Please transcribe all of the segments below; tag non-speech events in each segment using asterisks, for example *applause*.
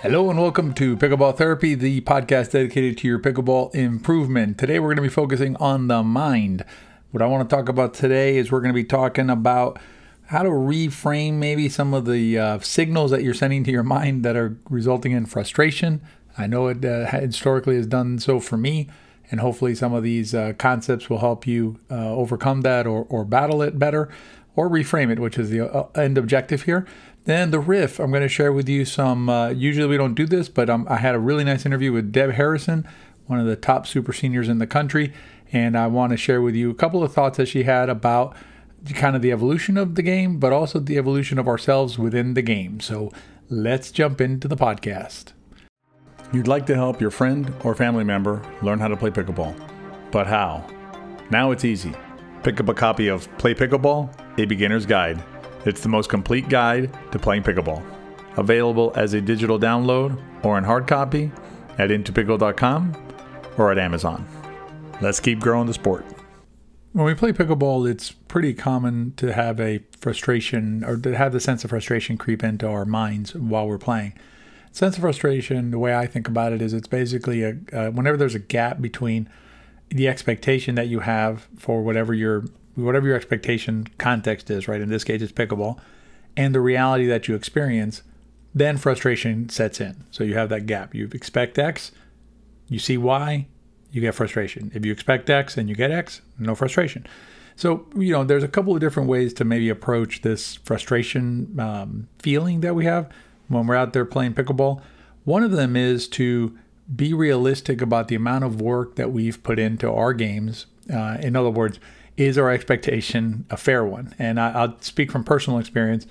Hello and welcome to Pickleball Therapy, the podcast dedicated to your pickleball improvement. Today we're going to be focusing on the mind. What I want to talk about today is we're going to be talking about how to reframe maybe some of the uh, signals that you're sending to your mind that are resulting in frustration. I know it uh, historically has done so for me, and hopefully some of these uh, concepts will help you uh, overcome that or, or battle it better or reframe it, which is the uh, end objective here. Then the riff, I'm going to share with you some. Uh, usually we don't do this, but um, I had a really nice interview with Deb Harrison, one of the top super seniors in the country, and I want to share with you a couple of thoughts that she had about kind of the evolution of the game, but also the evolution of ourselves within the game. So let's jump into the podcast. You'd like to help your friend or family member learn how to play pickleball, but how? Now it's easy. Pick up a copy of Play Pickleball, a beginner's guide it's the most complete guide to playing pickleball. Available as a digital download or in hard copy at intopickle.com or at Amazon. Let's keep growing the sport. When we play pickleball, it's pretty common to have a frustration or to have the sense of frustration creep into our minds while we're playing. Sense of frustration, the way I think about it is it's basically a uh, whenever there's a gap between the expectation that you have for whatever you're whatever your expectation context is, right? In this case, it's pickleball, and the reality that you experience, then frustration sets in. So you have that gap. You expect X, you see Y, you get frustration. If you expect X and you get X, no frustration. So, you know, there's a couple of different ways to maybe approach this frustration um, feeling that we have when we're out there playing pickleball. One of them is to be realistic about the amount of work that we've put into our games. Uh, in other words, is our expectation a fair one? And I, will speak from personal experience.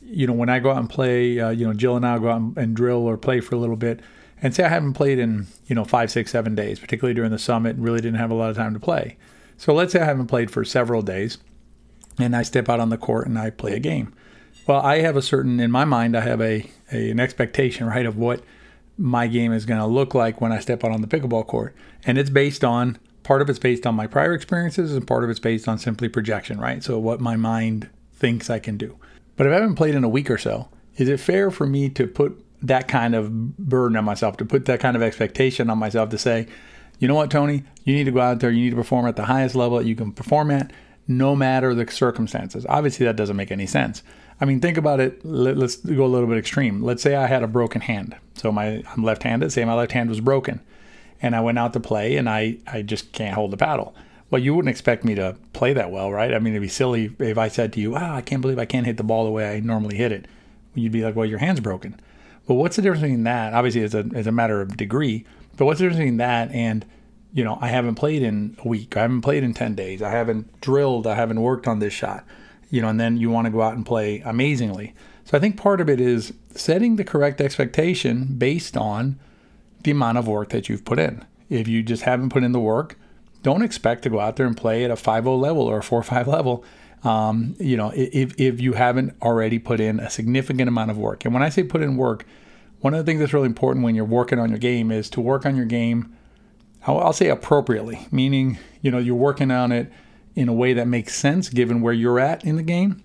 You know, when I go out and play, uh, you know, Jill and I go out and drill or play for a little bit, and say I haven't played in you know five, six, seven days, particularly during the summit, and really didn't have a lot of time to play. So let's say I haven't played for several days, and I step out on the court and I play a game. Well, I have a certain in my mind, I have a, a an expectation, right, of what my game is going to look like when I step out on the pickleball court, and it's based on part of it's based on my prior experiences and part of it's based on simply projection, right? So what my mind thinks I can do. But if I haven't played in a week or so, is it fair for me to put that kind of burden on myself, to put that kind of expectation on myself to say, you know what, Tony, you need to go out there, you need to perform at the highest level that you can perform at, no matter the circumstances. Obviously, that doesn't make any sense. I mean, think about it. Let, us go a little bit extreme. Let's say I had a broken hand. So my I'm left-handed. Say my left hand was broken and I went out to play and I, I just can't hold the paddle. Well, you wouldn't expect me to play that well, right? I mean, it'd be silly if I said to you, "Ah, I can't believe I can't hit the ball the way I normally hit it." You'd be like, "Well, your hand's broken." But what's the difference between that? Obviously, it's a it's a matter of degree. But what's the difference between that and you know, I haven't played in a week. I haven't played in 10 days. I haven't drilled. I haven't worked on this shot. You know, and then you want to go out and play amazingly. So I think part of it is setting the correct expectation based on the amount of work that you've put in. If you just haven't put in the work, don't expect to go out there and play at a 5-0 level or a 4-5 level. Um, you know, if, if you haven't already put in a significant amount of work. And when I say put in work, one of the things that's really important when you're working on your game is to work on your game, I'll say appropriately, meaning, you know, you're working on it in a way that makes sense given where you're at in the game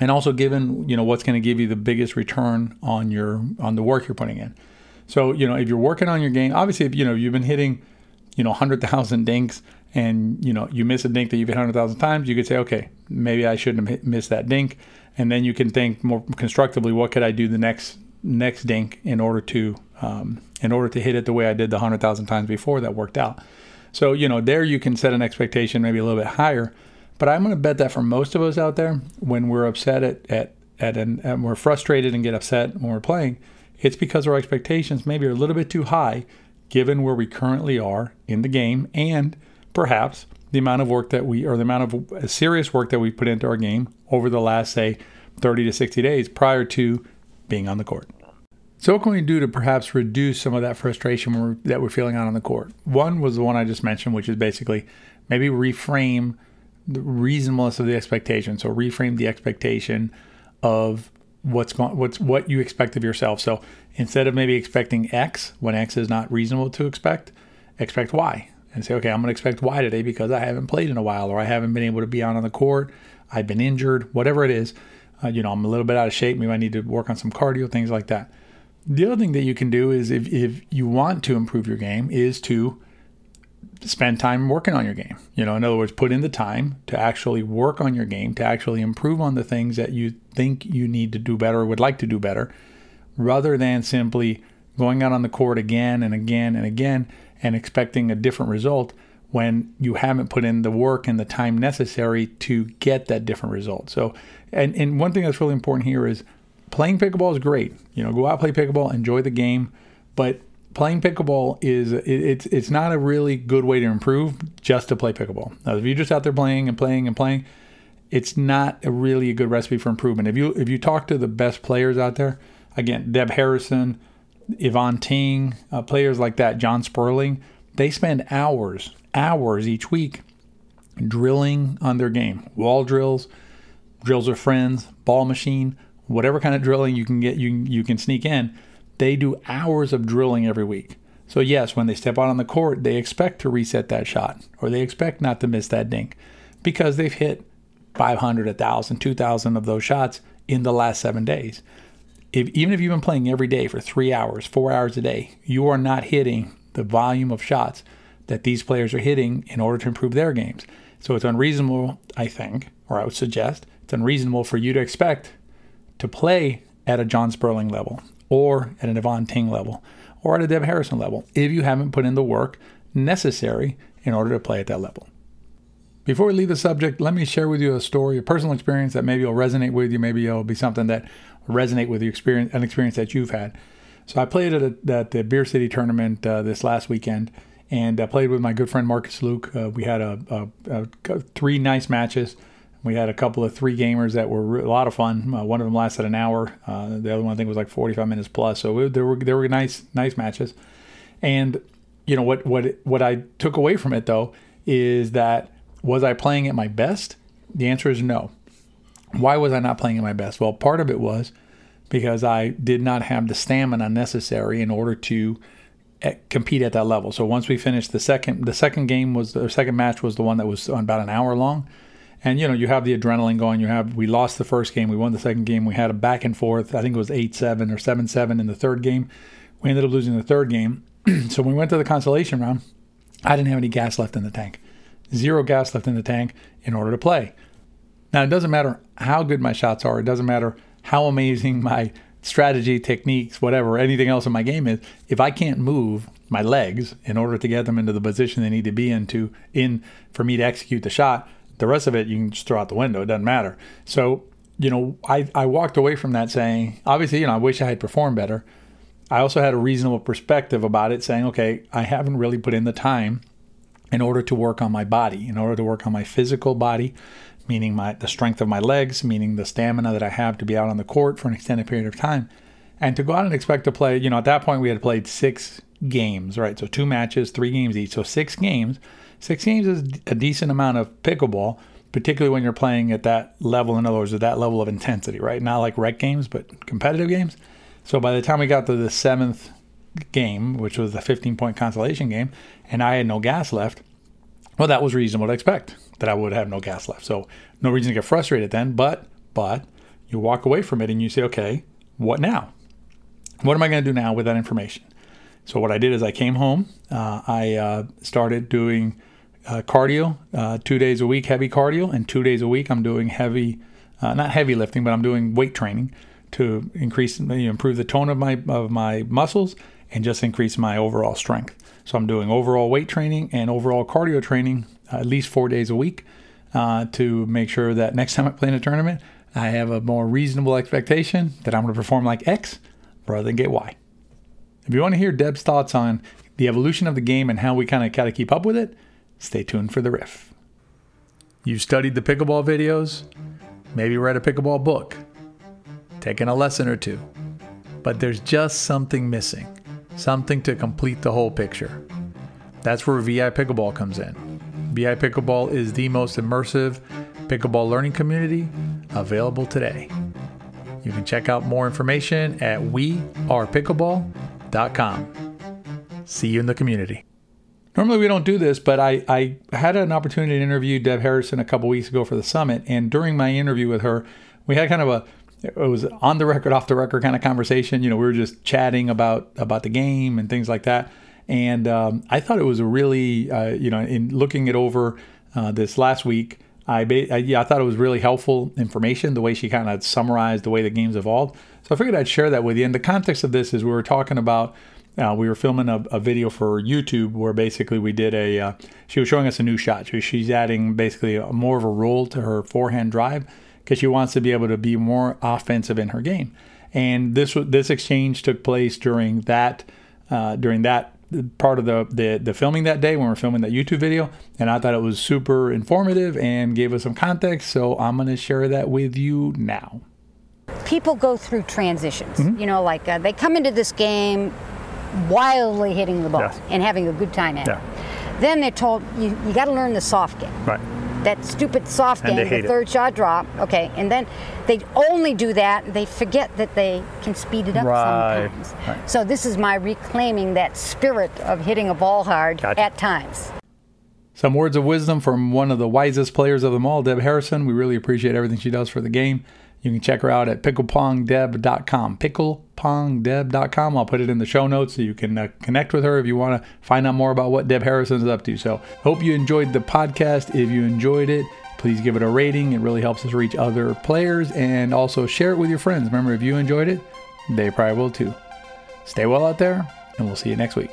and also given, you know, what's going to give you the biggest return on your on the work you're putting in. So, you know, if you're working on your game, obviously, if, you know, you've been hitting, you know, 100,000 dinks and, you know, you miss a dink that you've hit 100,000 times, you could say, okay, maybe I shouldn't have missed that dink. And then you can think more constructively, what could I do the next next dink in order to um, in order to hit it the way I did the 100,000 times before that worked out. So, you know, there you can set an expectation maybe a little bit higher. But I'm going to bet that for most of us out there, when we're upset at, at, at an, and we're frustrated and get upset when we're playing, it's because our expectations maybe are a little bit too high given where we currently are in the game and perhaps the amount of work that we or the amount of uh, serious work that we put into our game over the last say 30 to 60 days prior to being on the court. So what can we do to perhaps reduce some of that frustration we're, that we're feeling out on the court? One was the one I just mentioned, which is basically maybe reframe the reasonableness of the expectation. So reframe the expectation of what's going what's what you expect of yourself. So instead of maybe expecting X when X is not reasonable to expect, expect Y and say, okay, I'm going to expect Y today because I haven't played in a while or I haven't been able to be out on the court. I've been injured, whatever it is. Uh, you know, I'm a little bit out of shape. Maybe I need to work on some cardio, things like that. The other thing that you can do is if, if you want to improve your game is to spend time working on your game. You know, in other words, put in the time to actually work on your game, to actually improve on the things that you think you need to do better or would like to do better, rather than simply going out on the court again and again and again and expecting a different result when you haven't put in the work and the time necessary to get that different result. So, and, and one thing that's really important here is playing pickleball is great. You know, go out, play pickleball, enjoy the game, but playing pickleball is it, it's it's not a really good way to improve just to play pickleball. Now, if you're just out there playing and playing and playing, it's not a really a good recipe for improvement. If you if you talk to the best players out there, again, Deb Harrison, Yvonne Ting, uh, players like that, John Sperling, they spend hours hours each week drilling on their game, wall drills, drills with friends, ball machine, whatever kind of drilling you can get you you can sneak in they do hours of drilling every week. So, yes, when they step out on the court, they expect to reset that shot or they expect not to miss that dink because they've hit 500, 1,000, 2,000 of those shots in the last seven days. If, even if you've been playing every day for three hours, four hours a day, you are not hitting the volume of shots that these players are hitting in order to improve their games. So it's unreasonable, I think, or I would suggest, it's unreasonable for you to expect to play at a John Sperling level, or at an Yvonne Ting level or at a Deb Harrison level if you haven't put in the work necessary in order to play at that level. Before we leave the subject, let me share with you a story, a personal experience that maybe will resonate with you. Maybe it'll be something that will resonate with the experience, an experience that you've had. So I played at, a, at the Beer City tournament uh, this last weekend, and I played with my good friend Marcus Luke. Uh, we had a, a, a, three nice matches. We had a couple of three gamers that were a lot of fun. Uh, one of them lasted an hour. Uh, the other one I think was like 45 minutes plus. So it, there were there were nice nice matches. And you know what what what I took away from it though is that was I playing at my best? The answer is no. Why was I not playing at my best? Well, part of it was because I did not have the stamina necessary in order to eh, compete at that level. So once we finished the second the second game was the second match was the one that was about an hour long and you know you have the adrenaline going. You have we lost the first game. We won the second game. We had a back and forth. I think it was 8-7 or 7-7 in the third game. We ended up losing the third game. *clears throat* So when we went to the consolation round i didn't have any gas left in the tank. Zero gas left in the tank in order to play. Now it doesn't matter how good my shots are. It doesn't matter how amazing *laughs* my strategy techniques whatever anything else in my game is. If i can't move my legs in order to get them into the position they need to be into in for me to execute the shot the rest of it you can just throw out the window. It doesn't matter. So, you know, I, I walked away from that saying, obviously, you know, I wish I had performed better. I also had a reasonable perspective about it, saying, okay, I haven't really put in the time in order to work on my body, in order to work on my physical body, meaning my the strength of my legs, meaning the stamina that I have to be out on the court for an extended period of time. And to go out and expect to play, you know, at that point we had played six games, right? So two matches, three games each. So six games Six games is a decent amount of pickleball, particularly when you're playing at that level. In other words, at that level of intensity, right? Not like rec games, but competitive games. So by the time we got to the seventh game, which was the 15 point consolation game, and I had no gas left, well, that was reasonable to expect that I would have no gas left. So no reason to get frustrated then. But but you walk away from it and you say, okay, what now? What am I going to do now with that information? So what I did is I came home. Uh, I uh, started doing uh, cardio uh, two days a week, heavy cardio, and two days a week I'm doing heavy, uh, not heavy lifting, but I'm doing weight training to increase, you know, improve the tone of my of my muscles and just increase my overall strength. So I'm doing overall weight training and overall cardio training uh, at least four days a week uh, to make sure that next time I play in a tournament, I have a more reasonable expectation that I'm going to perform like X rather than get Y. If you want to hear Deb's thoughts on the evolution of the game and how we kind of kind of keep up with it, Stay tuned for the riff. You've studied the pickleball videos, maybe read a pickleball book, taken a lesson or two, but there's just something missing, something to complete the whole picture. That's where We Are Pickleball comes in. We Are Pickleball is the most immersive pickleball learning community available today. You can check out more information at wearepickleball.com. See you in the community. Normally we don't do this, but I, I had an opportunity to interview Deb Harrison a couple weeks ago for the summit, and during my interview with her, we had kind of a, it was on the record, off the record kind of conversation. You know, we were just chatting about about the game and things like that. And um, I thought it was a really, uh, you know, in looking it over uh, this last week, I, I, yeah, I thought it was really helpful information the way she kind of summarized the way the game's evolved. So I figured I'd share that with you. And the context of this is we were talking about. Uh, we were filming a, a, video for YouTube where basically we did a. Uh, she was showing us a new shot. She, she's adding basically a, more of a roll to her forehand drive because she wants to be able to be more offensive in her game. And this this exchange took place during that uh, during that part of the, the, the filming that day when we are filming that YouTube video, and I thought it was super informative and gave us some context. So I'm going to share that with you now. People go through transitions. Mm-hmm. You know, like uh, they come into this game wildly hitting the ball yes. and having a good time at yeah. it. Then they're told you, you got to learn the soft game. Right that stupid soft game, the third it. shot drop. Okay, and then they only do that. They forget that they can speed it up right. sometimes. Right. So this is my reclaiming that spirit of hitting a ball hard gotcha. at times. Some words of wisdom from one of the wisest players of them all, Deb Harrison. We really appreciate everything she does for the game. You can check her out at picklepongdeb.com. Picklepongdeb.com. I'll put it in the show notes so you can uh, connect with her if you want to find out more about what Deb Harrison is up to. So, hope you enjoyed the podcast. If you enjoyed it, please give it a rating. It really helps us reach other players and also share it with your friends. Remember, if you enjoyed it, they probably will too. Stay well out there, and we'll see you next week.